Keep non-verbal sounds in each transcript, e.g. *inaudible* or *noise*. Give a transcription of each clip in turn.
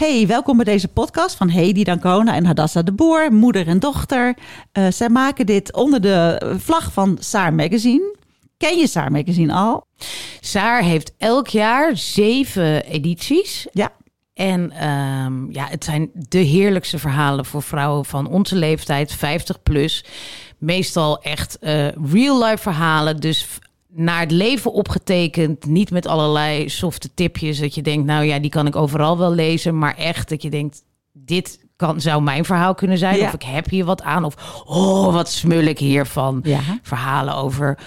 Hey, welkom bij deze podcast van Hedy Dancona en Hadassa de Boer, moeder en dochter. Uh, zij maken dit onder de vlag van Saar Magazine. Ken je Saar Magazine al? Saar heeft elk jaar zeven edities. Ja. En um, ja, het zijn de heerlijkste verhalen voor vrouwen van onze leeftijd, 50 plus. Meestal echt uh, real-life verhalen. Dus naar het leven opgetekend. Niet met allerlei softe tipjes dat je denkt, nou ja, die kan ik overal wel lezen. Maar echt dat je denkt, dit kan, zou mijn verhaal kunnen zijn. Ja. Of ik heb hier wat aan. Of oh, wat smul ik hiervan. Ja. Verhalen over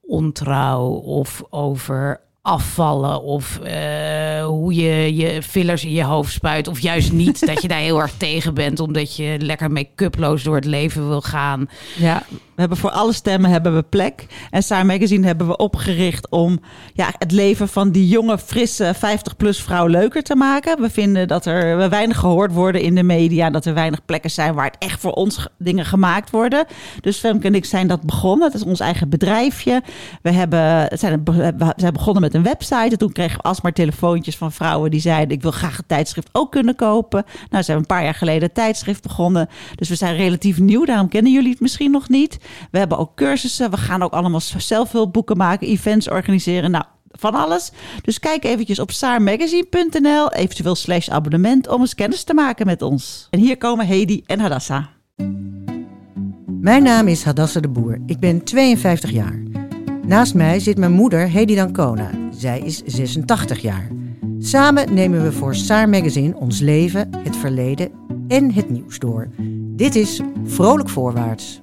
ontrouw of over afvallen of uh, hoe je je fillers in je hoofd spuit of juist niet *laughs* dat je daar heel erg tegen bent omdat je lekker make-uploos door het leven wil gaan. Ja, hebben voor alle stemmen hebben we plek. En Saar Magazine hebben we opgericht om ja, het leven van die jonge, frisse 50-plus vrouw leuker te maken. We vinden dat er we weinig gehoord worden in de media. Dat er weinig plekken zijn waar het echt voor ons dingen gemaakt worden. Dus Femke en ik zijn dat begonnen. Het is ons eigen bedrijfje. We, hebben, het zijn, we zijn begonnen met een website. En toen kregen we alsmaar telefoontjes van vrouwen die zeiden... ik wil graag een tijdschrift ook kunnen kopen. Nou, zijn we een paar jaar geleden een tijdschrift begonnen. Dus we zijn relatief nieuw. Daarom kennen jullie het misschien nog niet. We hebben ook cursussen. We gaan ook allemaal zelfhulpboeken maken, events organiseren. Nou, van alles. Dus kijk eventjes op saarmagazine.nl, eventueel slash abonnement, om eens kennis te maken met ons. En hier komen Hedy en Hadassa. Mijn naam is Hadassa de Boer. Ik ben 52 jaar. Naast mij zit mijn moeder Hedy Dancona. Zij is 86 jaar. Samen nemen we voor Saar Magazine ons leven, het verleden en het nieuws door. Dit is Vrolijk Voorwaarts.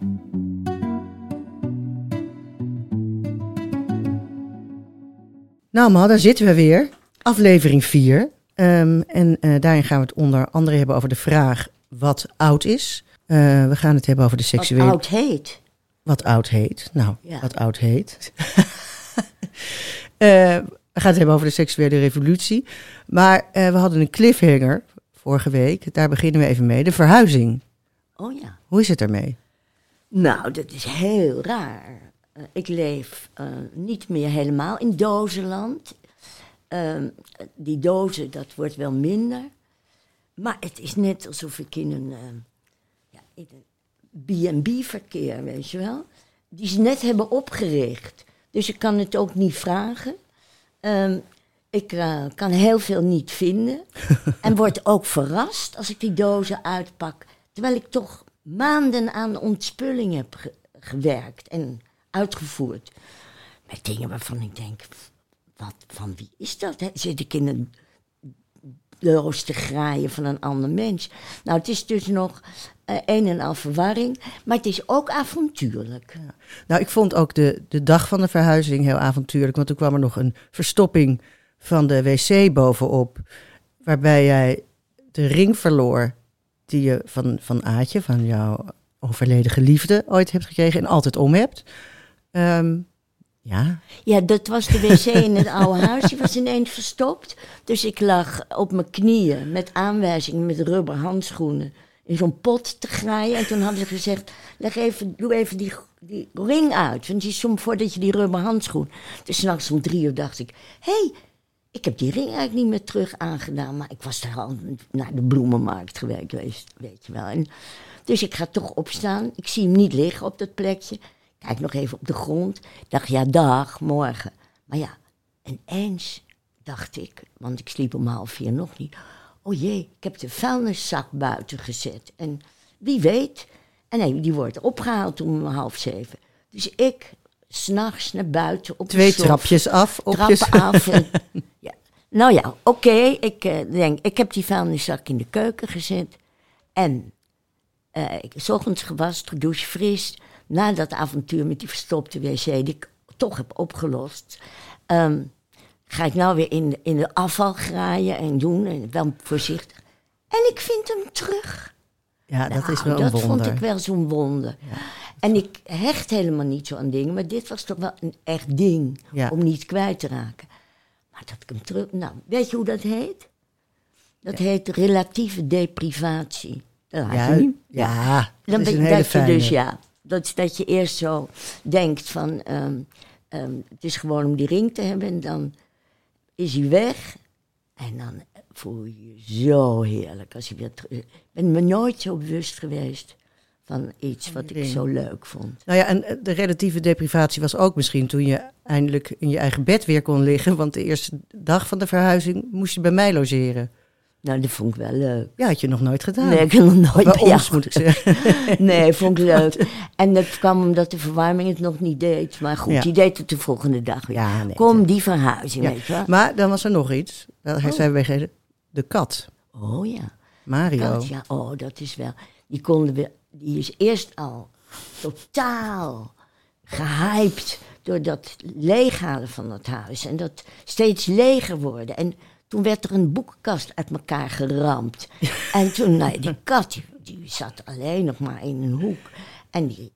Nou, ma, daar zitten we weer. Aflevering 4. Um, en uh, daarin gaan we het onder andere hebben over de vraag wat oud is. Uh, we gaan het hebben over de seksuele... Wat oud heet. Wat oud heet. Nou, Ja. wat oud heet. *laughs* Eh, we gaan het hebben over de seksuele revolutie. Maar eh, we hadden een cliffhanger vorige week. Daar beginnen we even mee. De verhuizing. Oh ja. Hoe is het ermee? Nou, dat is heel raar. Eh, ik leef eh, niet meer helemaal in dozenland. Ehm, die dozen, dat wordt wel minder. Maar het is net alsof ik in een, ehm, ja, B&B-verkeer, weet je wel. Die ze net hebben opgericht. Dus ik kan het ook niet vragen. Ehm, ik eh, kan heel veel niet vinden. *laughs* en word ook verrast als ik die dozen uitpak. Terwijl ik toch maanden aan ontspulling heb ge- gewerkt en uitgevoerd. Met dingen waarvan ik denk, wat, van wie is dat? Zit ik in een doos te graaien van een ander mens? Nou, het is dus nog eh, een en al verwarring, maar het is ook avontuurlijk. Nou, ik vond ook de, de dag van de verhuizing heel avontuurlijk. Want toen kwam er nog een verstopping van de wc bovenop. Waarbij jij de ring verloor die je van, van Aatje, van jouw overleden geliefde, ooit hebt gekregen en altijd om hebt. Ehm, ja, Ja, dat was de wc in het oude huis. Die was ineens verstopt. Dus ik lag op mijn knieën met aanwijzingen met rubber handschoenen in zo'n pot te graaien. En toen hadden ze gezegd, leg even, doe even die, die ring uit. Want die is soms voordat je die rubber handschoen. Dus s'nachts om drie uur dacht ik, hé, hey, ik heb die ring eigenlijk niet meer terug aangedaan. Maar ik was daar al naar de bloemenmarkt geweest, weet- weet je wel. En, dus ik ga toch opstaan. Ik zie hem niet liggen op dat plekje. Kijk nog even op de grond. Dacht, ja, dag, morgen. Maar ja, ineens dacht ik, want ik sliep om half vier nog niet. Oh jee, ik heb de vuilniszak buiten gezet. En wie weet. En nee, die wordt opgehaald om half zeven. Dus ik, s'nachts naar buiten op twee de trapjes af. Trappen af. en- *laughs* ja. Nou ja, oké. ik eh, denk, ik heb die vuilniszak in de keuken gezet. En eh ik, s ochtends gewast, gedoucht, fris. Na dat avontuur met die verstopte wc, die ik toch heb opgelost. ehm, ga ik nou weer in, in de afval graaien en doen. En wel voorzichtig. En ik vind hem terug. Ja, dat is Nou, wel een dat wonder. vond ik wel zo'n wonder. En ik hecht helemaal niet zo aan dingen, maar dit was toch wel een echt ding Ja. om niet kwijt te raken. Maar dat ik hem terug. Nou, weet je hoe dat heet? Dat heet relatieve deprivatie. Dat ja, je niet. ja, dat Dan is ben een je hele dat je fijne. dus ja. Dat, dat je eerst zo denkt van ehm, ehm, het is gewoon om die ring te hebben en dan is hij weg. En dan voel je je zo heerlijk als je weer. Ik ben me nooit zo bewust geweest van iets wat ik zo leuk vond. Nou ja, en eh, de relatieve deprivatie was ook misschien toen je eindelijk in je eigen bed weer kon liggen. Want de eerste dag van de verhuizing moest je bij mij logeren. Nou, dat vond ik wel leuk. Ja, had je nog nooit gedaan. Nee, ik heb nog nooit Bij bij ons, moet ik zeggen. *laughs* Nee, vond ik leuk. *laughs* En dat kwam omdat de verwarming het nog niet deed. Maar goed, Ja. die deed het de volgende dag weer. Ja, nee, Kom, die verhuizing, Ja. weet je wel. Maar dan was er nog iets. Hij Oh. zei vergeten. De kat, Oh ja. Mario. Kat, ja, oh, dat is wel. Die konden we. Die is eerst al totaal gehyped door dat leeghalen van dat huis. En dat steeds leger worden. En toen werd er een boekenkast uit elkaar geramd. *laughs* En toen, nou, die kat, die, die zat alleen nog maar in een hoek. En die,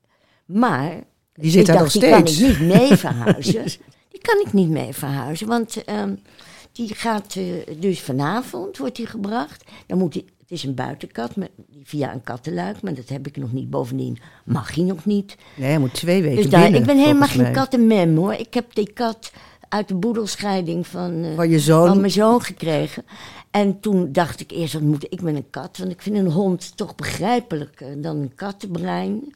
maar. Die zit daar nog die kan steeds. ik niet mee verhuizen. *laughs* die kan ik niet mee verhuizen, want ehm, die gaat eh, dus vanavond wordt die gebracht. Dan moet die, het is een buitenkat met, via een kattenluik, maar dat heb ik nog niet. Bovendien mag hij nog niet. Nee, hij moet twee weken Dus daar, binnen, ik ben helemaal geen kattenmem hoor. Ik heb die kat uit de boedelscheiding van, eh, Van je zoon. van mijn zoon gekregen. En toen dacht ik eerst, wat moet ik met een kat? Want ik vind een hond toch begrijpelijker dan een kattenbrein.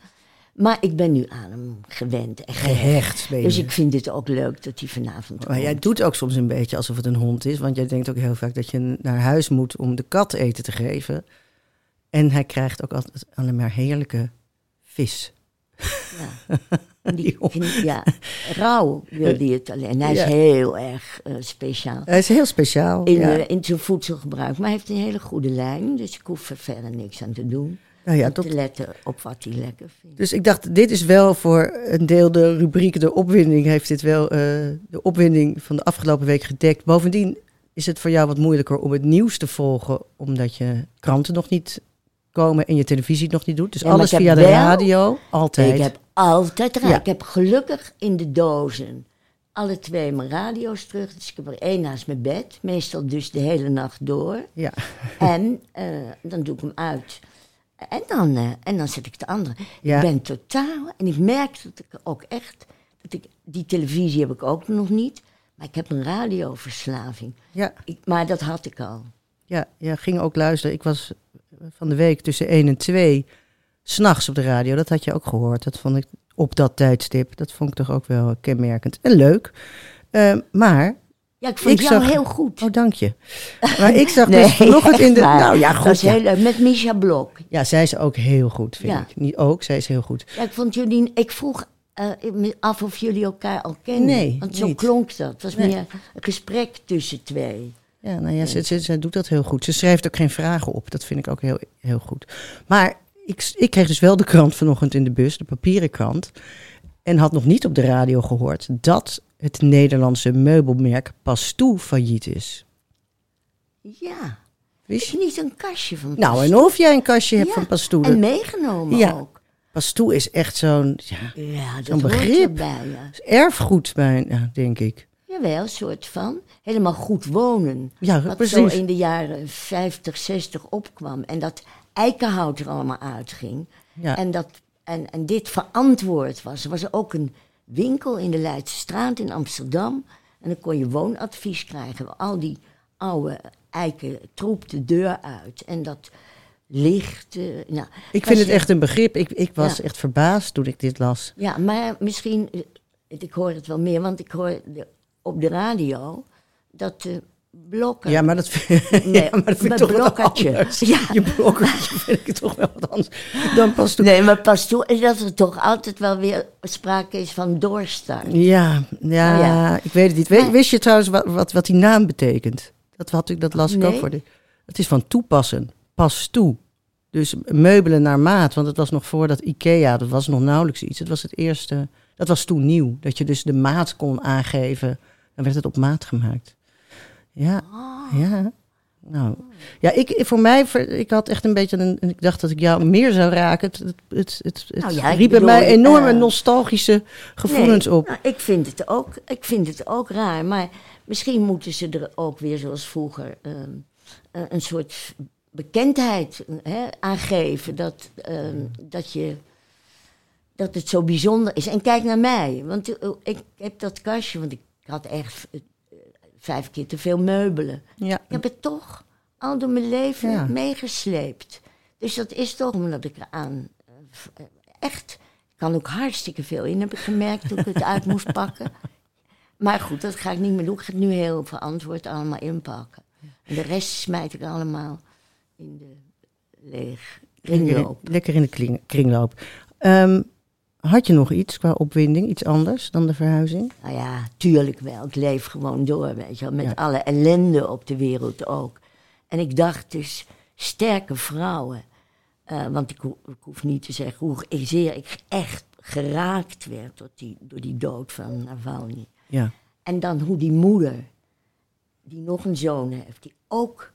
Maar ik ben nu aan hem gewend en gehecht. Gehecht ben je. Dus ik vind het ook leuk dat hij vanavond Maar jij komt. doet ook soms een beetje alsof het een hond is. Want jij denkt ook heel vaak dat je naar huis moet om de kat eten te geven. En hij krijgt ook altijd alleen maar heerlijke vis. Ja. *laughs* Die, ik- ja, rauw wil hij het alleen. Hij is Ja. heel erg eh, speciaal. Hij is heel speciaal. In, ja. eh, in zijn voedselgebruik. Maar hij heeft een hele goede lijn. Dus ik hoef er verder niks aan te doen. nou ja, tot, te letten op wat hij lekker vindt. dus ik dacht, dit is wel voor een deel de rubriek De Opwinding. Heeft dit wel eh, de opwinding van de afgelopen week gedekt. Bovendien is het voor jou wat moeilijker om het nieuws te volgen. Omdat je kranten nog niet komen en je televisie nog niet doet. Dus Ja, alles via de wel- radio. Altijd. Ik heb altijd. Ja. Ik heb gelukkig in de dozen alle twee mijn radio's terug. Dus ik heb er één naast mijn bed. Meestal dus de hele nacht door. Ja. *laughs* En eh, dan doe ik hem uit. En dan, eh, en dan zet ik de andere. Ja. Ik ben totaal... En ik merk dat ik ook echt... Dat ik, die televisie heb ik ook nog niet. Maar ik heb een radioverslaving. Ja. Ik, maar dat had ik al. Ja, ja, ging ook luisteren. Ik was van de week tussen 1 en 2 s'nachts op de radio. Dat had je ook gehoord. Dat vond ik op dat tijdstip. Dat vond ik toch ook wel kenmerkend. En leuk. Eh, maar, Ja, ik vond Ik jou zag- heel goed. oh dank je. Maar ik zag *laughs* dus vanochtend in de... waar. Nou ja, Dat goed. is Ja. heel leuk. Met Misha Blok. ja, zij is ook heel goed, vind Ja. ik. Niet ook, zij is heel goed. Ja, ik vond jullie... Ik vroeg eh, af of jullie elkaar al kenden. Nee, Want zo niet. klonk dat. Het was Nee. meer een gesprek tussen twee. Ja, nou ja, ze, ze, zij doet dat heel goed. Ze schrijft ook geen vragen op. Dat vind ik ook heel, heel goed. Maar ik, ik kreeg dus wel de krant vanochtend in de bus, de papieren krant. En had nog niet op de radio gehoord dat het Nederlandse meubelmerk Pastoe failliet is. Ja. Wist Is je? niet een kastje van Nou, en of jij een kastje hebt Ja, van Pastoe. En meegenomen Ja. ook. Pastoe is echt zo'n ja, Ja, dat begrip. erbij, ja. erfgoed, bijna, denk ik. Jawel, een soort van. Helemaal goed wonen. Ja, Wat precies. zo in de jaren 50, 60 opkwam. En dat eikenhout er allemaal uitging. Ja. En, dat, en, en dit verantwoord was. Er was ook een winkel in de Leidse straat in Amsterdam. En dan kon je woonadvies krijgen. Al die oude eiken troep de deur uit. En dat licht. eh, nou, Ik vind het echt een begrip. Ik, ik was Ja. echt verbaasd toen ik dit las. Ja, maar misschien, eh, ik hoor het wel meer, want ik hoor de- op de radio dat de blokken. Ja, maar dat vind, Nee, *laughs* ja, maar dat vind ik toch wat anders. Ja. Je blokkertje *laughs* vind ik toch wel wat anders dan Pastoe. Nee, maar pas toe is dat er toch altijd wel weer sprake is van doorstart. Ja, ja, ja. ik weet het niet. Wist je trouwens wat, wat, wat die naam betekent? Dat, had ik, dat las ik ook voor de. Het is van toepassen. Pas toe. Dus meubelen naar maat. Want het was nog voordat IKEA, dat was nog nauwelijks iets. Het was het eerste. Dat was toen nieuw. Dat je dus de maat kon aangeven Dan werd het op maat gemaakt. Ja, Ah. ja. Nou, ja, ik, voor mij, ik had echt een beetje een, ik dacht dat ik jou meer zou raken. Het, het, het, het, Nou ja, riep bij mij enorme eh, nostalgische gevoelens Nee, op. nou, ik, vind het ook, ik vind het ook raar. Maar misschien moeten ze er ook weer, zoals vroeger, ehm, eh, een soort bekendheid hè, aan geven. Dat, ehm, dat, je, dat het zo bijzonder is. En kijk naar mij. Want eh, ik heb dat kastje, want ik had echt eh, vijf keer te veel meubelen. Ja, Ik heb het toch al door mijn leven Ja. meegesleept. Dus dat is toch omdat ik eraan eh, echt. Ik kan ook hartstikke veel in, heb ik gemerkt toen ik het uit *laughs* moest pakken. Maar goed, dat ga ik niet meer doen. Ik ga het nu heel verantwoord allemaal inpakken. En de rest smijt ik allemaal in de leeg kringloop. Lekker in de kringloop. Ehm, had je nog iets qua opwinding, iets anders dan de verhuizing? Nou ja, tuurlijk wel. Ik leef gewoon door, weet je wel. Met Ja. alle ellende op de wereld ook. En ik dacht dus, sterke vrouwen. eh, want ik, ho- ik hoef niet te zeggen hoe zeer ik echt geraakt werd door die, door die dood van Navalny. Ja, En dan hoe die moeder, die nog een zoon heeft, die ook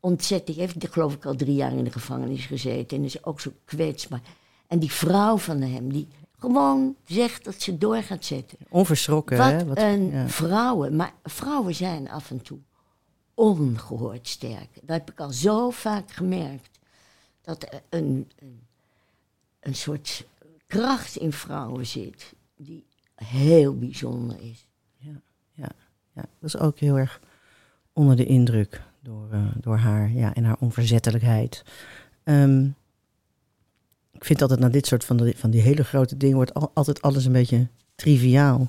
ontzettend, heeft geloof ik al drie jaar in de gevangenis gezeten en is ook zo kwetsbaar. En die vrouw van hem, die gewoon zegt dat ze door gaat zetten. onverschrokken. Wat hè? een ja. vrouwen, maar vrouwen zijn af en toe ongehoord sterk. Dat heb ik al zo vaak gemerkt. Dat er een, een, een soort kracht in vrouwen zit die heel bijzonder is. Ja, dat is ook heel erg onder de indruk door, eh, door haar ja, en haar onverzettelijkheid. Ehm, ik vind altijd na dit soort van, die- van die hele grote dingen wordt al- altijd alles een beetje triviaal.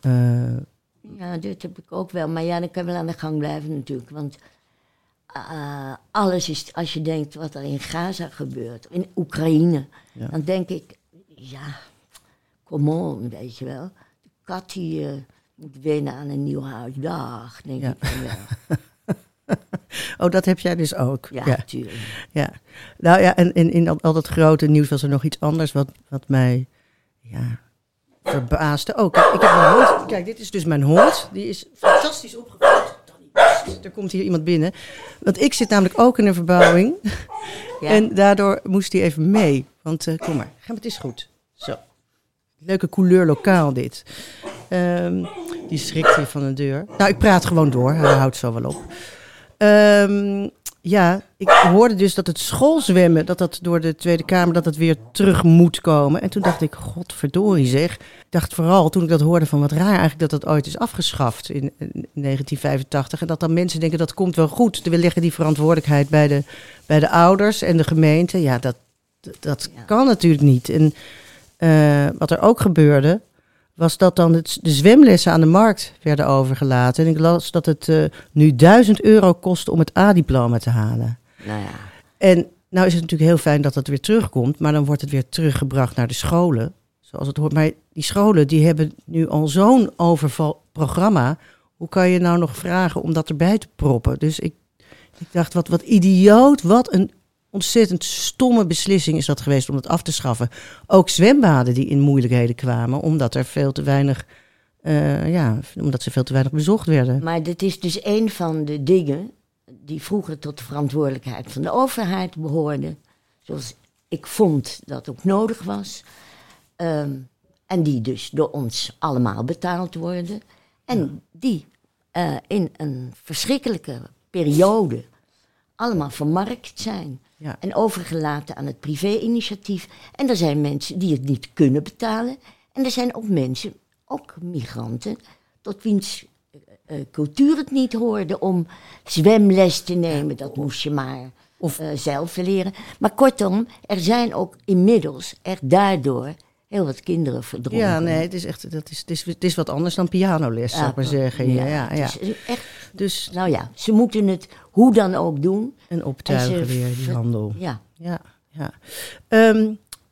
Eh, Ja, dit heb ik ook wel. Maar ja, dan kan je wel aan de gang blijven natuurlijk. Want eh, alles is, als je denkt wat er in Gaza gebeurt, in Oekraïne, Ja. dan denk ik, ja, come on, weet je wel. De kat die eh, moet wennen aan een nieuw huis. Dag, denk Ja. ik dan wel. *laughs* *laughs* oh, dat heb jij dus ook. Ja, ja. natuurlijk. Ja, nou ja, en, en in al, dat grote nieuws was er nog iets anders wat, wat mij ja, verbaasde. Ook, ik heb hond. Kijk, dit is dus mijn hond. Die is fantastisch opgevoed. Er komt hier iemand binnen. Want ik zit namelijk ook in een verbouwing. *laughs* Ja. En daardoor moest hij even mee. Want eh, kom maar, het is goed. Zo. Leuke couleur lokaal dit. Ehm, die schrikt hier van de deur. Nou, ik praat gewoon door. Hij houdt zo wel op. Ehm, ja, ik hoorde dus dat het schoolzwemmen, dat dat door de Tweede Kamer, dat het weer terug moet komen. En toen dacht ik, godverdorie zeg. Ik dacht vooral toen ik dat hoorde van wat raar eigenlijk dat dat ooit is afgeschaft in, in 1985. En dat dan mensen denken dat komt wel goed. We leggen die verantwoordelijkheid bij de, bij de ouders en de gemeente. Ja, dat, dat Ja. kan natuurlijk niet. En eh, wat er ook gebeurde, was dat dan het, de zwemlessen aan de markt werden overgelaten. En ik las dat het eh, nu 1000 euro kost om het A-diploma te halen. Nou ja, En nou is het natuurlijk heel fijn dat het weer terugkomt, maar dan wordt het weer teruggebracht naar de scholen, zoals het hoort. Maar die scholen die hebben nu al zo'n overval programma. Hoe kan je nou nog vragen om dat erbij te proppen? Dus ik, ik dacht, wat, wat idioot, wat een ontzettend stomme beslissing is dat geweest om het af te schaffen. Ook zwembaden die in moeilijkheden kwamen, omdat er veel te weinig, eh, ja, omdat ze veel te weinig bezocht werden. maar dit is dus een van de dingen die vroeger tot de verantwoordelijkheid van de overheid behoorden. Zoals ik vond dat ook nodig was. Ehm, en die dus door ons allemaal betaald worden. En die eh, in een verschrikkelijke periode allemaal vermarkt zijn. Ja. En overgelaten aan het privé-initiatief. En er zijn mensen die het niet kunnen betalen. En er zijn ook mensen, ook migranten, tot wiens eh, eh, cultuur het niet hoorde om zwemles te nemen. Dat moest je maar Of- eh, zelf leren. Maar kortom, er zijn ook inmiddels echt daardoor heel wat kinderen verdronken. Ja, nee, het is echt, dat is, het is, het is wat anders dan pianoles, zou ik maar zeggen. Ja, ja, ja. is echt, Dus nou ja, ze moeten het hoe dan ook doen. optuigen En ze weer, die handel. Ja, Ja, ja. Ehm,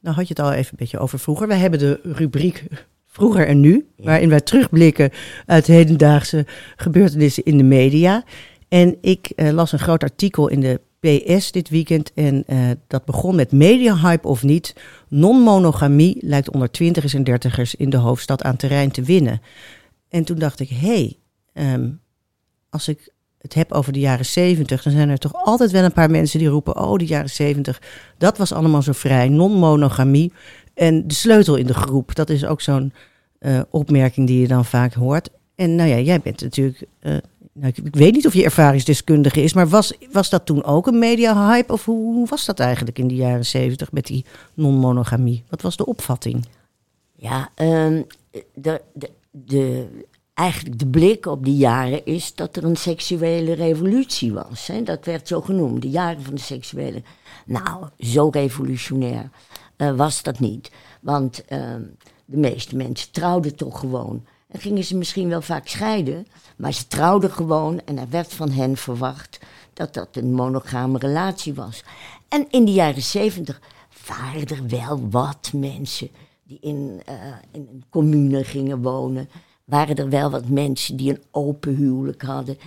nou had je het al even een beetje over vroeger. Wij hebben de rubriek Vroeger en Nu, waarin wij terugblikken uit hedendaagse gebeurtenissen in de media. En ik eh, las een groot artikel in de PS dit weekend en eh, dat begon met mediahype of niet. Non-monogamie lijkt onder twintigers en dertigers in de hoofdstad aan terrein te winnen. En toen dacht ik, hé, hey, ehm, als ik het heb over de jaren zeventig, dan zijn er toch altijd wel een paar mensen die roepen: Oh, de jaren zeventig, dat was allemaal zo vrij, non-monogamie. En de sleutel in de groep, dat is ook zo'n uh, opmerking die je dan vaak hoort. En nou ja, jij bent natuurlijk. Uh, nou, ik, weet niet of je ervaringsdeskundige is, maar was, was dat toen ook een media-hype? Of hoe, was dat eigenlijk in de jaren zeventig met die non-monogamie? Wat was de opvatting? Ja, um, de, de, de, eigenlijk de blik op die jaren is dat er een seksuele revolutie was. Hè? Dat werd zo genoemd, de jaren van de seksuele. Nou, zo revolutionair uh, was dat niet. Want uh, de meeste mensen trouwden toch gewoon. En gingen ze misschien wel vaak scheiden, maar ze trouwden gewoon en er werd van hen verwacht dat dat een monogame relatie was. En in de jaren zeventig waren er wel wat mensen die in, uh, in een commune gingen wonen waren er wel wat mensen die een open huwelijk hadden.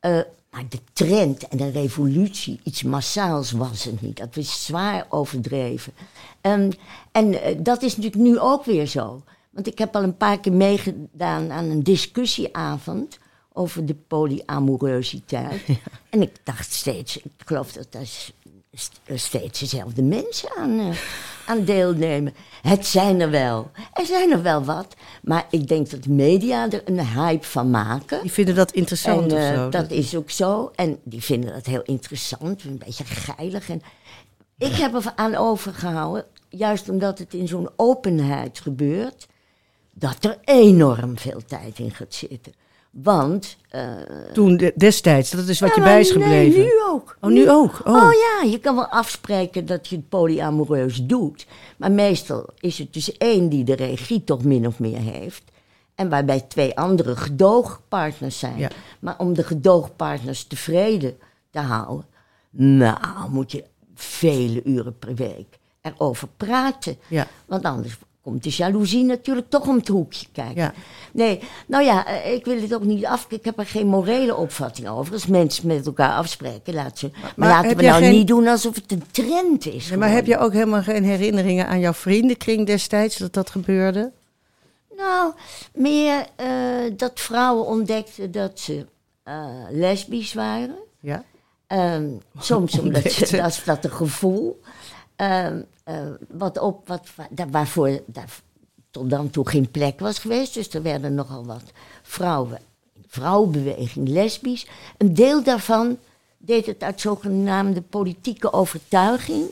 Uh, maar de trend en de revolutie, iets massaals was het niet. Dat was zwaar overdreven. Um, en uh, dat is natuurlijk nu ook weer zo. Want ik heb al een paar keer meegedaan aan een discussieavond over de polyamoreusiteit. Ja. En ik dacht steeds, ik geloof dat is steeds dezelfde mensen aan, uh, aan deelnemen. Het zijn er wel. Er zijn er wel wat. Maar ik denk dat de media er een hype van maken. Die vinden dat interessant en, uh, zo. Dat is ook zo. En die vinden dat heel interessant. Een beetje geilig. En ik heb er aan overgehouden, juist omdat het in zo'n openheid gebeurt, dat er enorm veel tijd in gaat zitten. Want. Uh, Toen de, destijds, dat is wat ja, je bij is gebleven. Nee, nu ook. Oh, nu ook. Oh. oh. ja, je kan wel afspreken dat je het polyamoreus doet. Maar meestal is het dus één die de regie toch min of meer heeft. En waarbij twee andere gedoogpartners zijn. Ja. Maar om de gedoogpartners tevreden te houden, nou moet je vele uren per week erover praten. Ja. Want anders komt de jaloezie natuurlijk toch om het hoekje kijken. Ja. Nee, nou ja, eh, ik wil het ook niet af. Ik heb er geen morele opvatting over. Als mensen met elkaar afspreken, laat ze. Maar, Maar laten we nou geen- niet doen alsof het een trend is. Nee, maar heb je ook helemaal geen herinneringen aan jouw vriendenkring destijds dat dat gebeurde? Nou, meer eh, dat vrouwen ontdekten dat ze eh, lesbisch waren. Ja. Ehm, soms *laughs* omdat ze, dat is dat een gevoel. Ehm, eh, wat op, wat, waarvoor daar tot dan toe geen plek was geweest. Dus er werden nogal wat vrouwen, vrouwenbeweging, lesbisch. Een deel daarvan deed het uit zogenaamde politieke overtuiging.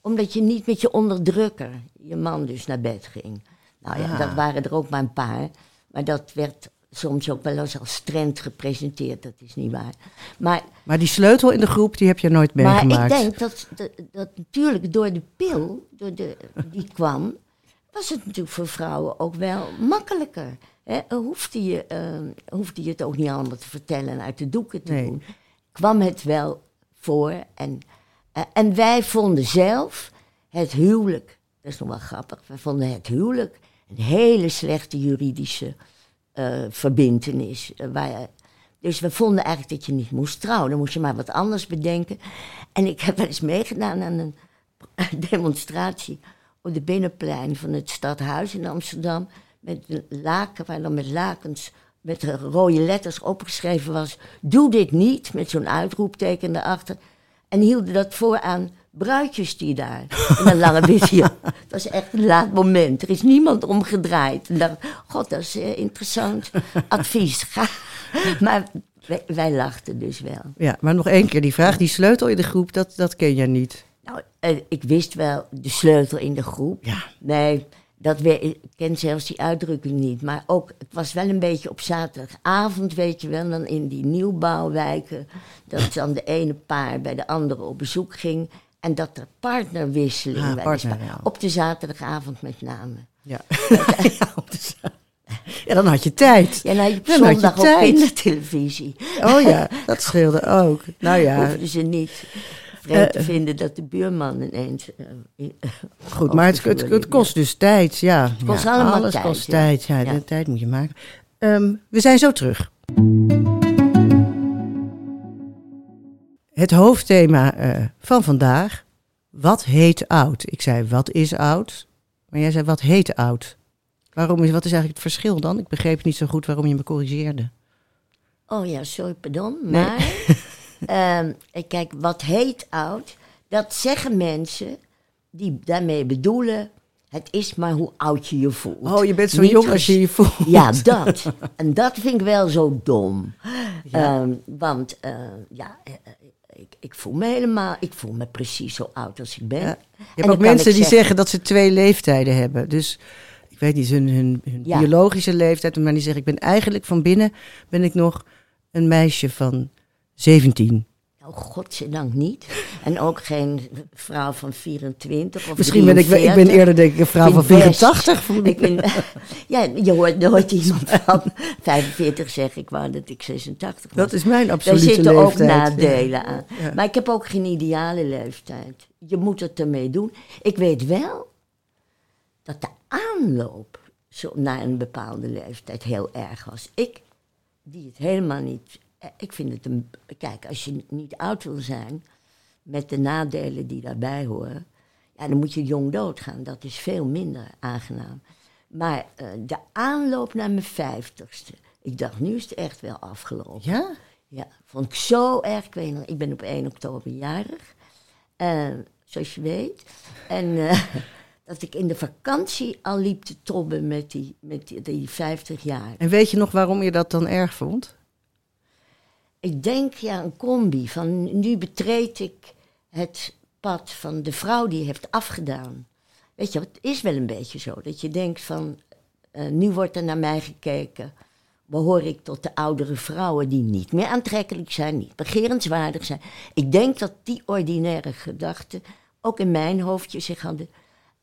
Omdat je niet met je onderdrukker, je man dus, naar bed ging. Nou ja, Ah. dat waren er ook maar een paar. Maar dat werd soms ook wel eens als trend gepresenteerd. Dat is niet waar. Maar Maar die sleutel in de groep, die heb je nooit maar meegemaakt. ik denk dat, dat, dat natuurlijk door de pil door de, die *laughs* kwam, was het natuurlijk voor vrouwen ook wel makkelijker. Hè? Hoefde, je, eh, hoefde je het ook niet allemaal te vertellen en uit de doeken te Nee. doen. Kwam het wel voor. En, eh, en wij vonden zelf het huwelijk, dat is nog wel grappig, wij vonden het huwelijk een hele slechte juridische eh verbintenis. eh, dus we vonden eigenlijk dat je niet moest trouwen. Dan moest je maar wat anders bedenken. En ik heb wel eens meegedaan aan een *laughs* demonstratie op de binnenplein van het stadhuis in Amsterdam. Met laken, waar dan met lakens met rode letters opgeschreven was: Doe dit niet, met zo'n uitroepteken erachter. En hielden dat voor aan bruidjes die daar in een lange jas. *laughs* Dat was echt een laat moment. Er is niemand omgedraaid. En dacht, god, dat is eh, interessant advies. Ga. *laughs* Maar wij, wij lachten dus wel. Ja, maar nog één keer die vraag. Die sleutel in de groep, dat, dat ken jij niet. Nou, eh, ik wist wel de sleutel in de groep. Ja. Nee, dat we, ik ken zelfs die uitdrukking niet. Maar ook, het was wel een beetje op zaterdagavond, weet je wel, dan in die nieuwbouwwijken. Dat dan de ene paar bij de andere op bezoek ging. En dat er partnerwisseling Ah, partner, ja. Op de zaterdagavond met name. Ja, *laughs* ja, op de ja dan had je tijd. Ja, nou, je op Dan had je zondag ook tijd. kindertelevisie. Oh ja, dat scheelde ook. Nou ja, Hoefden ze niet vreemd te Eh, vinden dat de buurman ineens... eh, goed. Maar het, het, het kost dus tijd, ja. Het kost allemaal alles tijd, kost tijd. Ja, Ja. de tijd moet je maken. Ehm, we zijn zo terug. Het hoofdthema eh, van vandaag. Wat heet oud? Ik zei, wat is oud? Maar jij zei, wat heet oud? Waarom is, wat is eigenlijk het verschil dan? Ik begreep niet zo goed waarom je me corrigeerde. Oh ja, sorry, pardon. Nee. Maar, *laughs* ehm, kijk, wat heet oud, dat zeggen mensen die daarmee bedoelen, het is maar hoe oud je je voelt. Oh, je bent zo Niet jong als- je je voelt. Ja, dat. En dat vind ik wel zo dom. Ehm, want eh, ja, eh, ik, ik voel me helemaal, ik voel me precies zo oud als ik ben. Ja. Je hebt ook mensen die zeggen- zeggen dat ze twee leeftijden hebben. Dus ik weet niet, hun, hun, hun Ja. biologische leeftijd. Maar die zeggen, ik ben eigenlijk van binnen ben ik nog een meisje van 17. Nou, godzijdank niet. En ook geen vrouw van 24 of Misschien ben ik, ik ben 43. eerder denk ik een vrouw van vind best. 84. Van *laughs* Ik ben, *laughs* ja, je hoort nooit iemand van 45 zeggen, ik wou dat ik 86 was. Dat is mijn Daar absolute zitten leeftijd. ook nadelen aan. Ja. Maar ik heb ook geen ideale leeftijd. Je moet het ermee doen. Ik weet wel dat de aanloop naar een bepaalde leeftijd heel erg was. Ik, die het helemaal niet... Ik vind het een... Kijk, als je niet oud wil zijn, met de nadelen die daarbij horen... Ja, dan moet je jong doodgaan. Dat is veel minder aangenaam. Maar eh, de aanloop naar mijn vijftigste... Ik dacht, nu is het echt wel afgelopen. Ja? Ja, vond ik zo erg. Ik, weet nog, ik ben op 1 oktober jarig, eh, zoals je weet. En eh, *laughs* dat ik in de vakantie al liep te tobben met die, met die, die 50 jaar. En weet je nog waarom je dat dan erg vond? Ik denk, ja, een combi van nu betreed ik het pad van de vrouw die heeft afgedaan. Weet je, het is wel een beetje zo dat je denkt van, eh, nu wordt er naar mij gekeken. Behoor ik tot de oudere vrouwen die niet meer aantrekkelijk zijn, niet begerenswaardig zijn. Ik denk dat die ordinaire gedachten ook in mijn hoofdje zich hadden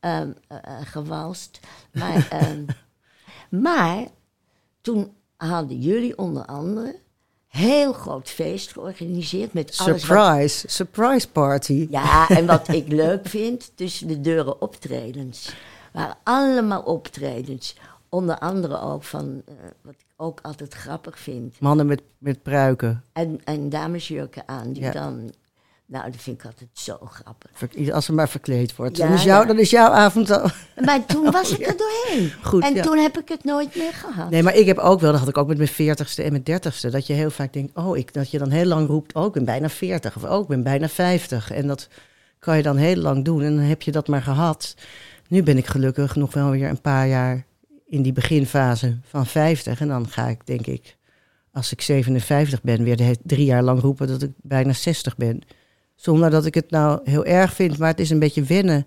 ehm, eh, eh, gewalst. Maar, *laughs* ehm, maar toen hadden jullie onder andere heel groot feest georganiseerd met alles wat Surprise. Surprise party. ja, en wat ik *laughs* leuk vind, tussen de deuren optredens. waren allemaal optredens. Onder andere ook van, eh, wat ik ook altijd grappig vind. Mannen met, met pruiken. En, en damesjurken aan, die Ja. dan... Nou, dat vind ik altijd zo grappig. Als ze maar verkleed wordt. Ja, dan, is jou, ja. dan is jouw avond al... Maar toen was ik *laughs* er doorheen. Goed, en ja. toen heb ik het nooit meer gehad. Nee, maar ik heb ook wel, dat had ik ook met mijn veertigste en mijn dertigste, dat je heel vaak denkt, oh, ik, dat je dan heel lang roept, oh, ik ben bijna veertig, of oh, ik ben bijna vijftig. En dat kan je dan heel lang doen en dan heb je dat maar gehad. Nu ben ik gelukkig nog wel weer een paar jaar in die beginfase van 50 en dan ga ik, denk ik, als ik 57 ben, weer de drie jaar lang roepen dat ik bijna 60 ben. Zonder dat ik het nou heel erg vind, maar het is een beetje wennen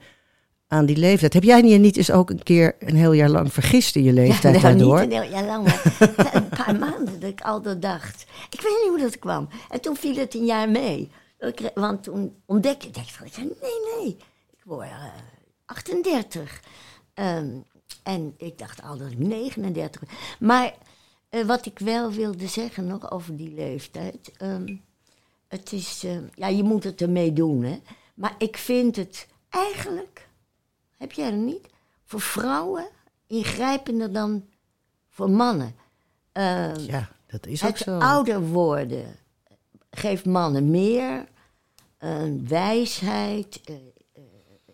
aan die leeftijd. Heb jij je niet eens ook een keer een heel jaar lang vergist in je leeftijd Ja, nou, daardoor? niet een heel jaar lang, maar een paar *laughs* maanden dat ik altijd dacht. Ik weet niet hoe dat kwam. En toen viel het een jaar mee. Want toen ontdekte ik, dacht ik, nee, nee, ik word eh, 38. Ehm, en ik dacht al dat ik 39 ben. Maar eh, wat ik wel wilde zeggen nog over die leeftijd. ehm, het is, eh, ja, je moet het ermee doen, hè. Maar ik vind het eigenlijk, heb jij er niet, voor vrouwen ingrijpender dan voor mannen. Ehm, Ja, dat is ook het zo. ouder worden geeft mannen meer eh, wijsheid, eh, eh,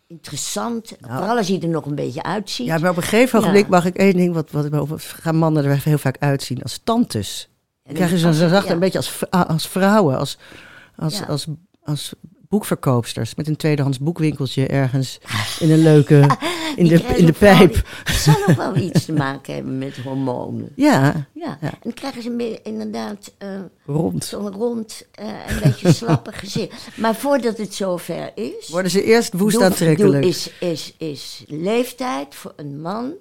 interessant. Vooral als je er nog een beetje uitziet. Nou. Ja, maar op een gegeven Ja. moment mag ik één ding, wat, wat wat gaan mannen er heel vaak uitzien als tantes. Dan krijg je zo'n zo zacht ja. een beetje als, ah, als vrouwen, als, als, als, als boekverkoopsters met een tweedehands boekwinkeltje ergens in een *laughs* leuke, in de, in de pijp. Het zal ook wel iets te *laughs* maken hebben met hormonen. Ja, Ja, Ja. en dan krijgen ze meer, inderdaad eh, rond. zo'n rond, eh, een beetje *laughs* slappig gezicht. Maar voordat het zover is... Worden ze eerst woest Doe- aantrekkelijk. doe- Is, is, is leeftijd voor een man.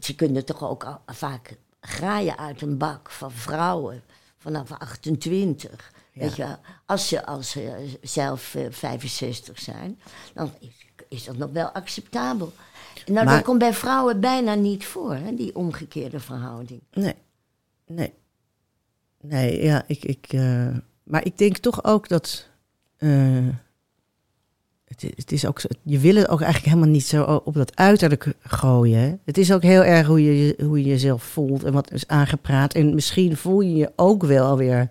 Ze kunnen toch ook al, vaak graaien uit een bak van vrouwen vanaf 28. Weet je, als ze, als ze zelf eh, 65 zijn, dan is, is dat nog wel acceptabel. Nou, Maar- dat komt bij vrouwen bijna niet voor, hè, die omgekeerde verhouding. Nee, nee. Nee, ja, ik, ik, eh, maar ik denk toch ook dat. eh, het, is ook, je wil het ook eigenlijk helemaal niet zo op dat uiterlijk gooien. Het is ook heel erg hoe je, hoe je jezelf voelt en wat is aangepraat. En misschien voel je je ook wel weer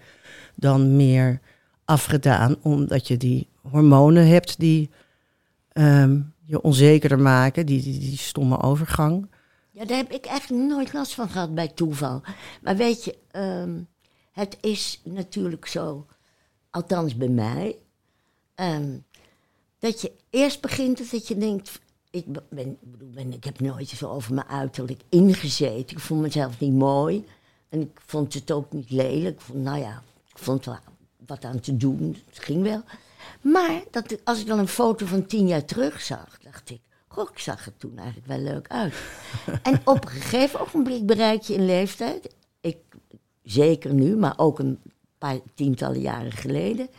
dan meer afgedaan, omdat je die hormonen hebt die ehm, je onzekerder maken, die, die, die stomme overgang. Ja, daar heb ik eigenlijk nooit last van gehad bij toeval. Maar weet je, ehm, het is natuurlijk zo, althans bij mij, ehm, dat je eerst begint dat je denkt, ik, ben, ben, ik heb nooit zo over mijn uiterlijk ingezeten. Ik vond mezelf niet mooi en ik vond het ook niet lelijk. Ik vond, nou ja, ik vond wel wat aan te doen, het ging wel. Maar dat, als ik dan een foto van tien jaar terug zag, dacht ik, goh, ik zag er toen eigenlijk wel leuk uit. *laughs* en op een gegeven ogenblik bereik je een leeftijd, ik, zeker nu, maar ook een paar tientallen jaren geleden,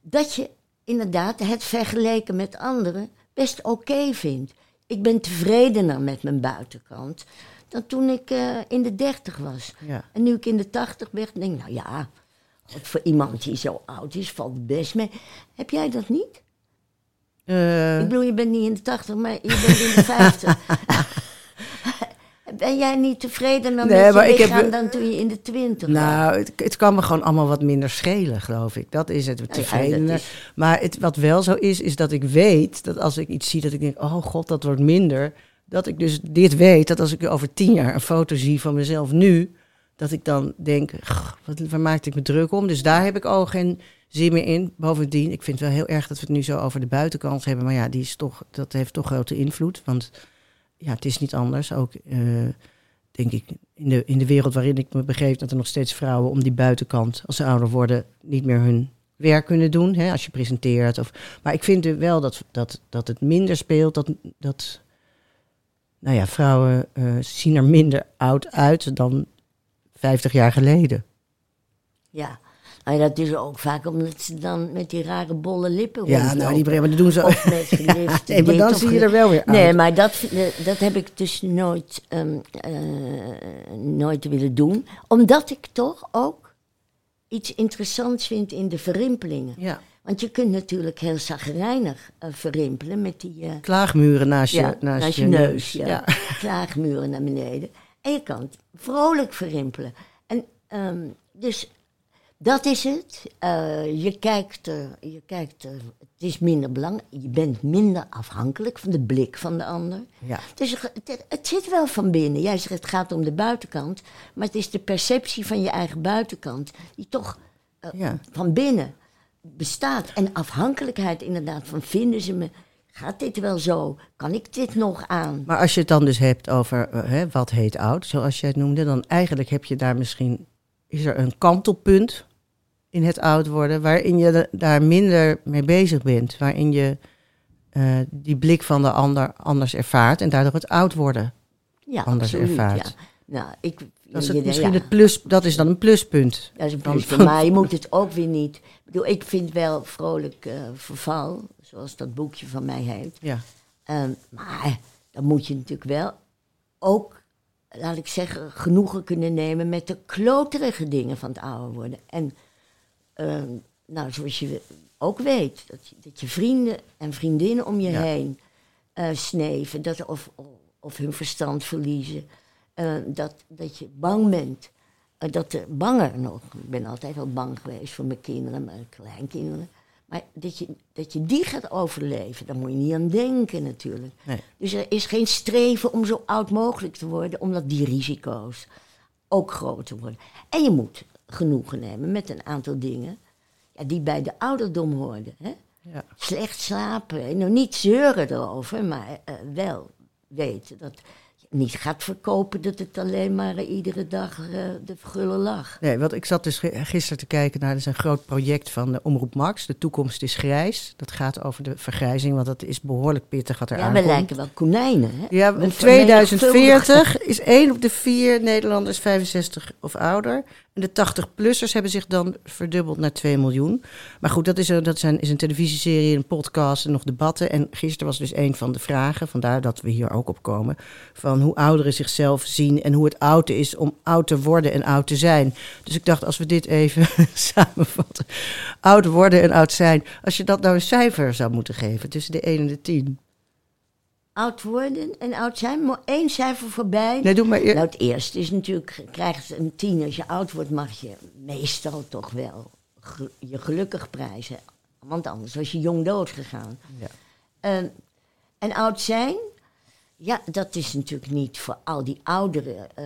dat je inderdaad het vergeleken met anderen best oké vindt. Ik ben tevredener met mijn buitenkant dan toen ik eh, in de dertig was. Ja. En nu ik in de tachtig ben, denk ik, nou ja, God, voor iemand die zo oud is, valt best mee. Heb jij dat niet? Eh, Ik bedoel, je bent niet in de 80, maar je bent in de *laughs* 50. Ben jij niet tevreden dan Nee, met je heb- lichaam dan toen je in de 20 was? nou, het, het kan me gewoon allemaal wat minder schelen, geloof ik. Dat is het, ja, is- Maar het, wat wel zo is, is dat ik weet dat als ik iets zie dat ik denk, oh god, dat wordt minder. Dat ik dus dit weet, dat als ik over tien jaar een foto zie van mezelf nu, dat ik dan denk, "Ugh, wat, waar maakte ik me druk om? Dus daar heb ik ook geen zin meer in. Bovendien, ik vind het wel heel erg dat we het nu zo over de buitenkant hebben. Maar ja, die is toch, dat heeft toch grote invloed. Want ja, het is niet anders. Ook, eh, denk ik, in de, in de wereld waarin ik me begeef... dat er nog steeds vrouwen om die buitenkant, als ze ouder worden... niet meer hun werk kunnen doen, hè, als je presenteert. Of, maar ik vind wel dat, dat, dat het minder speelt. Dat, dat nou ja, vrouwen eh, zien er minder oud uit dan 50 jaar geleden. Ja, nou, dat is ook vaak omdat ze dan met die rare bolle lippen Ja, nou, die maar dat doen ze Of met *laughs* gelifte maar dan zie je er wel weer uit. Nee, maar dat, dat heb ik dus nooit, ehm, eh, nooit willen doen. Omdat ik toch ook iets interessants vind in de verrimpelingen. Ja, Want je kunt natuurlijk heel zagrijnig eh, verrimpelen met die... eh, klaagmuren naast je, ja, naast je, je, neus. Ja. Ja. *laughs* Klaagmuren naar beneden. En je kan het vrolijk verrimpelen. En ehm, dus dat is het. Eh, je kijkt, er, je kijkt er, het is minder belangrijk. Je bent minder afhankelijk van de blik van de ander. Ja. Dus het, het zit wel van binnen. Jij zegt het gaat om de buitenkant. Maar het is de perceptie van je eigen buitenkant die toch eh, Ja. van binnen bestaat. En afhankelijkheid inderdaad van vinden ze me. Gaat dit wel zo? Kan ik dit nog aan? Maar als je het dan dus hebt over eh, hè, wat heet oud, zoals jij het noemde, dan eigenlijk heb je daar misschien, is er een kantelpunt in het oud worden, waarin je daar minder mee bezig bent, waarin je eh, die blik van de ander anders ervaart en daardoor het oud worden. Ja, anders absoluut, ervaart. Ja. Nou, ik, Dat is het, misschien ja, het plus, dat is dan een pluspunt. dat is een dan plus. van- Maar je moet het ook weer niet. Ik bedoel, ik vind wel vrolijk eh, verval, zoals dat boekje van mij heet. Ja. Ehm, maar dan moet je natuurlijk wel ook, laat ik zeggen, genoegen kunnen nemen met de kloterige dingen van het ouder worden. En ehm, nou, zoals je ook weet, dat je, dat je vrienden en vriendinnen om je Ja. heen eh, sneven, dat, of, of hun verstand verliezen. Eh, dat, dat je bang bent. Eh, dat er banger nog. Ik ben altijd al bang geweest voor mijn kinderen, mijn kleinkinderen. Maar dat je, dat je die gaat overleven, daar moet je niet aan denken natuurlijk. Nee. Dus er is geen streven om zo oud mogelijk te worden, omdat die risico's ook groter worden. En je moet genoegen nemen met een aantal dingen ja, die bij de ouderdom hoorden. Hè? Ja. Slecht slapen, nou niet zeuren erover, maar eh, wel weten dat je niet gaat verkopen dat het alleen maar eh, iedere dag eh, de gulle lach. Nee, want ik zat dus gi- gisteren te kijken naar, dat is een groot project van de Omroep Max, De Toekomst is Grijs. Dat gaat over de vergrijzing, want dat is behoorlijk pittig wat er Ja, aankomt. we lijken wel konijnen. Hè? Ja, in vermenigvuldigen. 2040 is één op de vier Nederlanders 65 of ouder. En de 80-plussers hebben zich dan verdubbeld naar 2 miljoen. Maar goed, dat is een, dat zijn, is een televisieserie, een podcast en nog debatten. En gisteren was dus een van de vragen, vandaar dat we hier ook op komen... van hoe ouderen zichzelf zien en hoe het oud is om oud te worden en oud te zijn. Dus ik dacht, als we dit even *laughs* samenvatten. Oud worden en oud zijn. Als je dat nou een cijfer zou moeten geven, tussen de 1 en de 10. Oud worden en oud zijn, maar één cijfer voorbij. Nee, doe maar eer- Nou, het eerste is natuurlijk, krijgt een tien. Als je oud wordt, mag je meestal toch wel je gelukkig prijzen. Want anders was je jong dood gegaan. Ja. Ehm, en oud zijn, Ja, dat is natuurlijk niet voor al die ouderen, eh,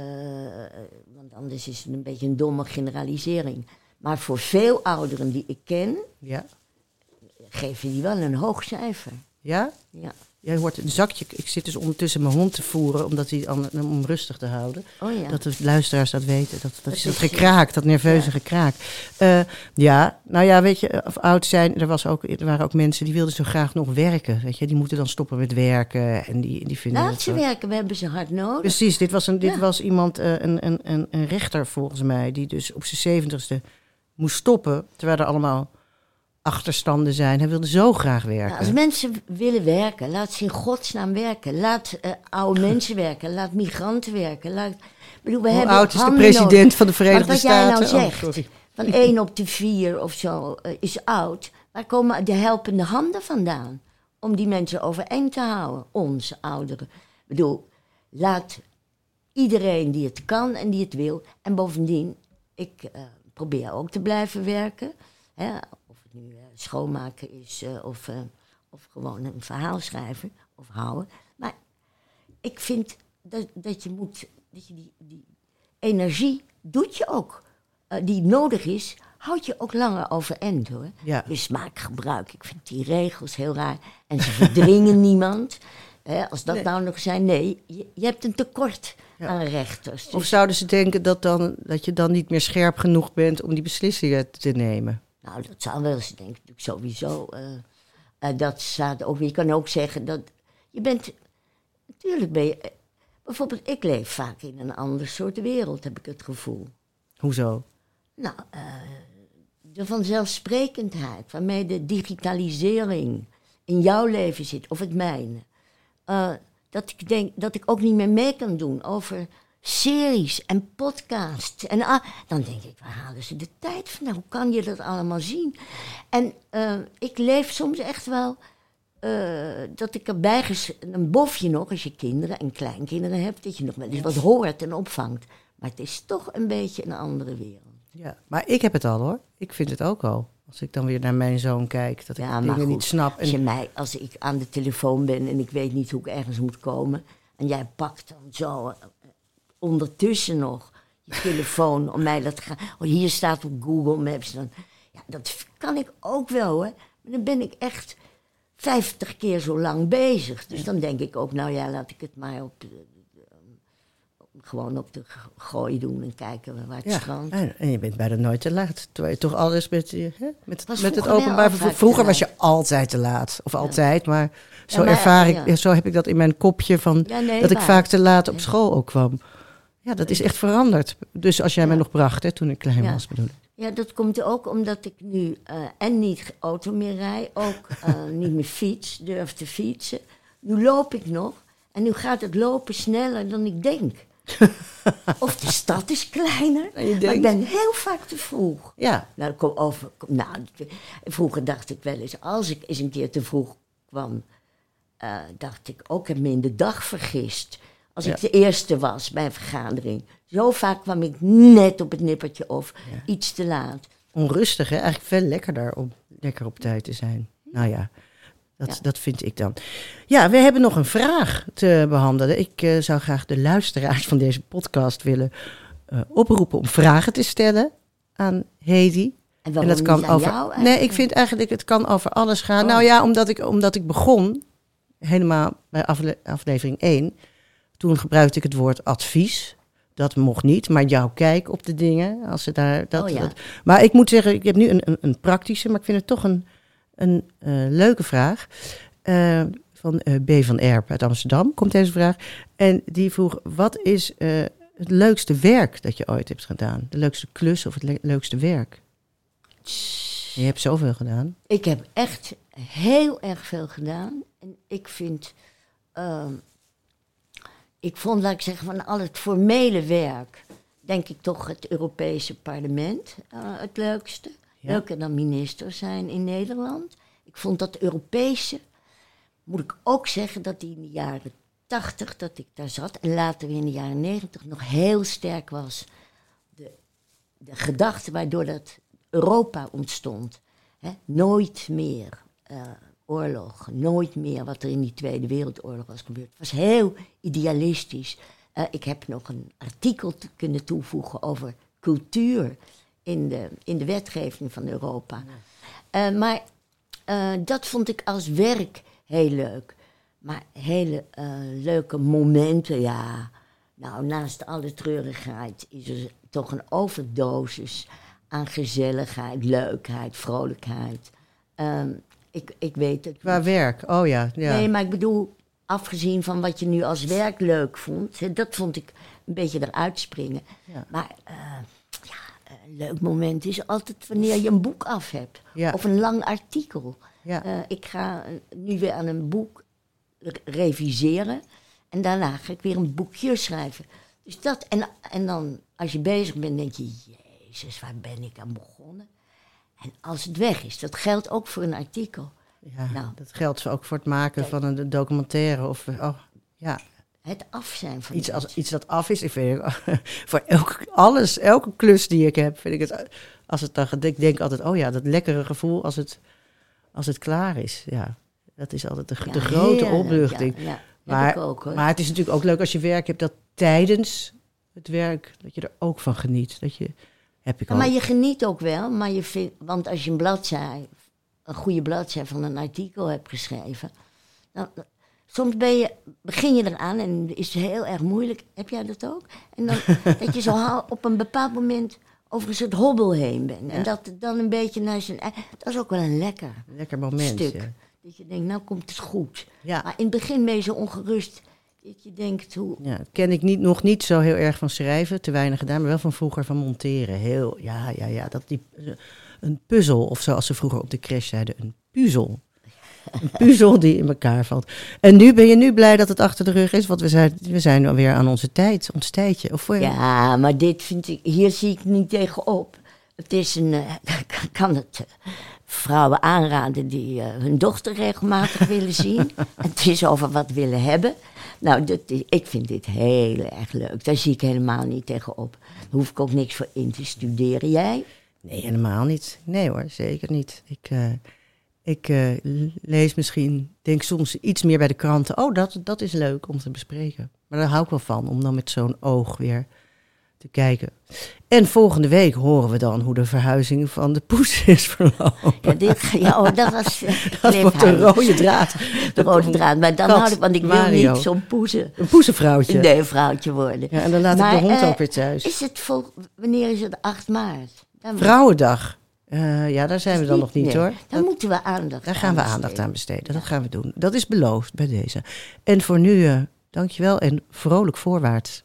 want anders is het een beetje een domme generalisering. Maar voor veel ouderen die ik ken, Ja? geven die wel een hoog cijfer. Ja? Ja. Jij hoort een zakje. Ik zit dus ondertussen mijn hond te voeren, omdat hij, om rustig te houden. Oh ja. Dat de luisteraars dat weten. Dat, dat, is dat gekraak, dat nerveuze Ja. gekraak. Eh, ja, nou ja, weet je, of oud zijn. Er, was ook, er waren ook mensen die wilden zo graag nog werken. Weet je, die moeten dan stoppen met werken. En die, die vinden Laat ze werken, we hebben ze hard nodig. Precies, dit was, een, dit Ja. was iemand, eh, een, een, een, een rechter volgens mij, die dus op zijn zeventigste moest stoppen, terwijl er allemaal achterstanden zijn. Hij wilde zo graag werken. Nou, als mensen willen werken, laat ze in godsnaam werken. Laat eh, oude *laughs* mensen werken, laat migranten werken. Laat, bedoel, we Hoe hebben oud is de president nodig. van de Verenigde Want wat jij Staten? nou Oh, zegt, van één op de vier of zo eh, is oud. Waar komen de helpende handen vandaan? Om die mensen overeind te houden, onze ouderen. Ik bedoel, laat iedereen die het kan en die het wil. En bovendien, ik eh, probeer ook te blijven werken. Hè, het nu eh, schoonmaken is eh, of, eh, of gewoon een verhaal schrijven of houden. Maar ik vind dat, dat je moet, dat je die, die energie doet je ook. die nodig is, houd je ook langer overeind hoor. Ja. Dus maak gebruik. Ik vind die regels heel raar. En ze verdringen *laughs* niemand. Als dat Nee. nou nog zijn, nee, je, je hebt een tekort Ja. aan rechters. Of Dus- zouden ze denken dat, dan, dat je dan niet meer scherp genoeg bent om die beslissingen te nemen? Nou, dat zou wel eens, denk ik, natuurlijk sowieso. eh, eh, dat staat ook. Je kan ook zeggen dat je bent. Natuurlijk ben je. eh, bijvoorbeeld, ik leef vaak in een ander soort wereld, heb ik het gevoel. Hoezo? Nou, de vanzelfsprekendheid waarmee de digitalisering in jouw leven zit, of het mijne. Dat ik denk dat ik ook niet meer mee kan doen over series en podcasts. En ah, dan denk ik, waar halen ze de tijd vandaan? Hoe kan je dat allemaal zien? En eh, ik leef soms echt wel eh, dat ik erbij een bofje nog, als je kinderen en kleinkinderen hebt, dat je nog wel eens wat hoort en opvangt. Maar het is toch een beetje een andere wereld. Ja, maar ik heb het al hoor. Ik vind het ook al. Als ik dan weer naar mijn zoon kijk, dat ik Ja, dingen goed, niet snap. Als, je En, mij, als ik aan de telefoon ben en ik weet niet hoe ik ergens moet komen. En jij pakt dan zo ondertussen nog je telefoon om mij dat te gaan. Oh, hier staat op Google Maps. Dan, ja, dat kan ik ook wel hoor. Maar dan ben ik echt 50 keer zo lang bezig. Dus dan denk ik ook, nou ja, laat ik het maar op. de- gewoon op de gooi doen en kijken waar het ja, strand. en, je bent bijna nooit te laat. Terwijl je toch alles met, hè, met, Was met het openbaar vervoer. Vroeger was je altijd te laat. Of altijd, maar zo maar, ervaar ik, zo heb ik dat in mijn kopje van nee, dat ik vaak te laat op school ook kwam. Ja, dat is echt veranderd. Dus als jij mij nog bracht, hè, toen ik klein Ja. was, bedoel ik. Ja, dat komt ook omdat ik nu eh, en niet auto meer rij, ook eh, *laughs* niet meer fiets, durf te fietsen. Nu loop ik nog en nu gaat het lopen sneller dan ik denk. *laughs* of de stad is kleiner, Dan je maar denkt. ik ben heel vaak te vroeg. Ja, Nou, kom over, kom- nou, vroeger dacht ik wel eens, als ik eens een keer te vroeg kwam, eh, dacht ik ook, ik heb me in de dag vergist. Als ik de eerste was bij een vergadering. Zo vaak kwam ik net op het nippertje of iets te laat. onrustig, hè? Eigenlijk veel lekkerder om lekker op tijd te zijn. Nou ja, dat, Ja. dat vind ik dan. Ja, we hebben nog een vraag te behandelen. Ik eh, zou graag de luisteraars van deze podcast willen eh, oproepen om vragen te stellen aan Hedy. En dat kan over. jou nee, ik vind eigenlijk het kan over alles gaan. Oh. Nou ja, omdat ik, omdat ik begon, helemaal bij afle- aflevering 1, toen gebruikte ik het woord advies. Dat mocht niet, maar jouw kijk op de dingen. Als ze daar, dat, Oh ja. dat- maar ik moet zeggen, ik heb nu een, een, een praktische, maar ik vind het toch een, een eh, leuke vraag. Eh, van eh, B van Erp uit Amsterdam komt deze vraag. En die vroeg, wat is het leukste werk dat je ooit hebt gedaan? De leukste klus of het le- leukste werk? Je hebt zoveel gedaan. Ik heb echt heel erg veel gedaan. En ik vind. ehm, ik vond, laat ik zeggen, van al het formele werk. denk ik toch het Europese parlement eh, het leukste. Ja. Leuker dan minister zijn in Nederland. Ik vond dat Europese. Moet ik ook zeggen dat die in de jaren 80 dat ik daar zat. en later weer in de jaren 90 nog heel sterk was. De, de gedachte waardoor dat Europa ontstond. Nooit meer eh, oorlog. Nooit meer wat er in die Tweede Wereldoorlog was gebeurd. Het was heel idealistisch. Eh, ik heb nog een artikel te kunnen toevoegen over cultuur in de, in de wetgeving van Europa. Eh, maar eh, dat vond ik als werk heel leuk. Maar hele leuke momenten, ja. Nou, naast alle treurigheid is er toch een overdosis aan gezelligheid, leukheid, vrolijkheid. Ehm, ik, ik weet het. Qua niet. werk, oh ja. ja. Nee, maar ik bedoel, afgezien van wat je nu als werk leuk vond, dat vond ik een beetje eruit springen. Ja. Maar eh, ja, een leuk moment is altijd wanneer je een boek af hebt. Ja. Of een lang artikel. Ja. Eh, ik ga eh, nu weer aan een boek re- reviseren. En daarna ga ik weer een boekje schrijven. Dus dat, en, en dan als je bezig bent, denk je, jezus, waar ben ik aan begonnen? En als het weg is, dat geldt ook voor een artikel. Ja, Nou. dat geldt ook voor het maken van een documentaire. Of, oh, ja, Het af zijn van iets, iets. als, iets dat af is. Ik vind, *laughs* voor elk, alles, elke klus die ik heb, vind ik het... Als het dan, ik denk altijd, oh ja, dat lekkere gevoel als het, als het klaar is. Ja, dat is altijd de, Ja, de grote opluchting. Ja, ja, Maar, ook maar het is natuurlijk ook leuk als je werk hebt dat tijdens het werk, dat je er ook van geniet. Dat je, heb ik Ja, ook. maar je geniet ook wel, maar je vindt, want als je een bladzij, een goede bladzij van een artikel hebt geschreven, dan, soms ben je, begin je eraan en is het heel erg moeilijk. Heb jij dat ook? En dan, *laughs* dat je zo op een bepaald moment over een soort hobbel heen bent. En dat het dan een beetje naar zijn... Dat is ook wel een lekker Lekker moment. stuk. Ja. Dat je denkt, nou komt het goed. Ja. Maar in het begin ben je zo ongerust dat je denkt, hoe... Ja, dat ken ik niet, nog niet zo heel erg van schrijven, te weinig gedaan, maar wel van vroeger van monteren. Heel, ja, ja, ja, dat die, een puzzel, of zoals ze vroeger op de crash zeiden, een puzzel. Een *laughs* puzzel die in elkaar valt. En nu ben je nu blij dat het achter de rug is, want we zijn, we zijn alweer aan onze tijd, ons tijdje. Of voor je? Ja, maar dit vind ik, hier zie ik niet tegenop. Het is een, eh, *laughs* kan het eh, vrouwen aanraden die eh, hun dochter regelmatig willen zien. *laughs* Het is over wat willen hebben. Nou, ik vind dit heel erg leuk. Daar zie ik helemaal niet tegenop. Daar hoef ik ook niks voor in te studeren. Jij? Nee, helemaal niet. Nee hoor, zeker niet. Ik, eh, ik eh, lees misschien, denk soms iets meer bij de kranten. Oh, dat, dat is leuk om te bespreken. Maar daar hou ik wel van, om dan met zo'n oog weer te kijken. En volgende week horen we dan hoe de verhuizing van de poes is verlopen. Ja, dit, ja oh, dat was eh, Dat wordt de cliffhanger. rode draad. De rode draad. Maar dan ik, want ik wil niet zo'n poezen. Een poezenvrouwtje. Nee, een vrouwtje worden. Ja, en dan laat Maar, ik de hond eh, ook weer thuis. Is het vol, wanneer is het 8 maart? Dan, Vrouwendag. Eh, ja, daar zijn we dan nog niet nee, hoor. Dan Dat- moeten we aandacht Daar gaan we aan aandacht besteden. aan besteden. Dat gaan we doen. Dat is beloofd bij deze. En voor nu, eh dankjewel en vrolijk voorwaarts.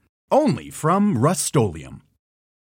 Only from Rust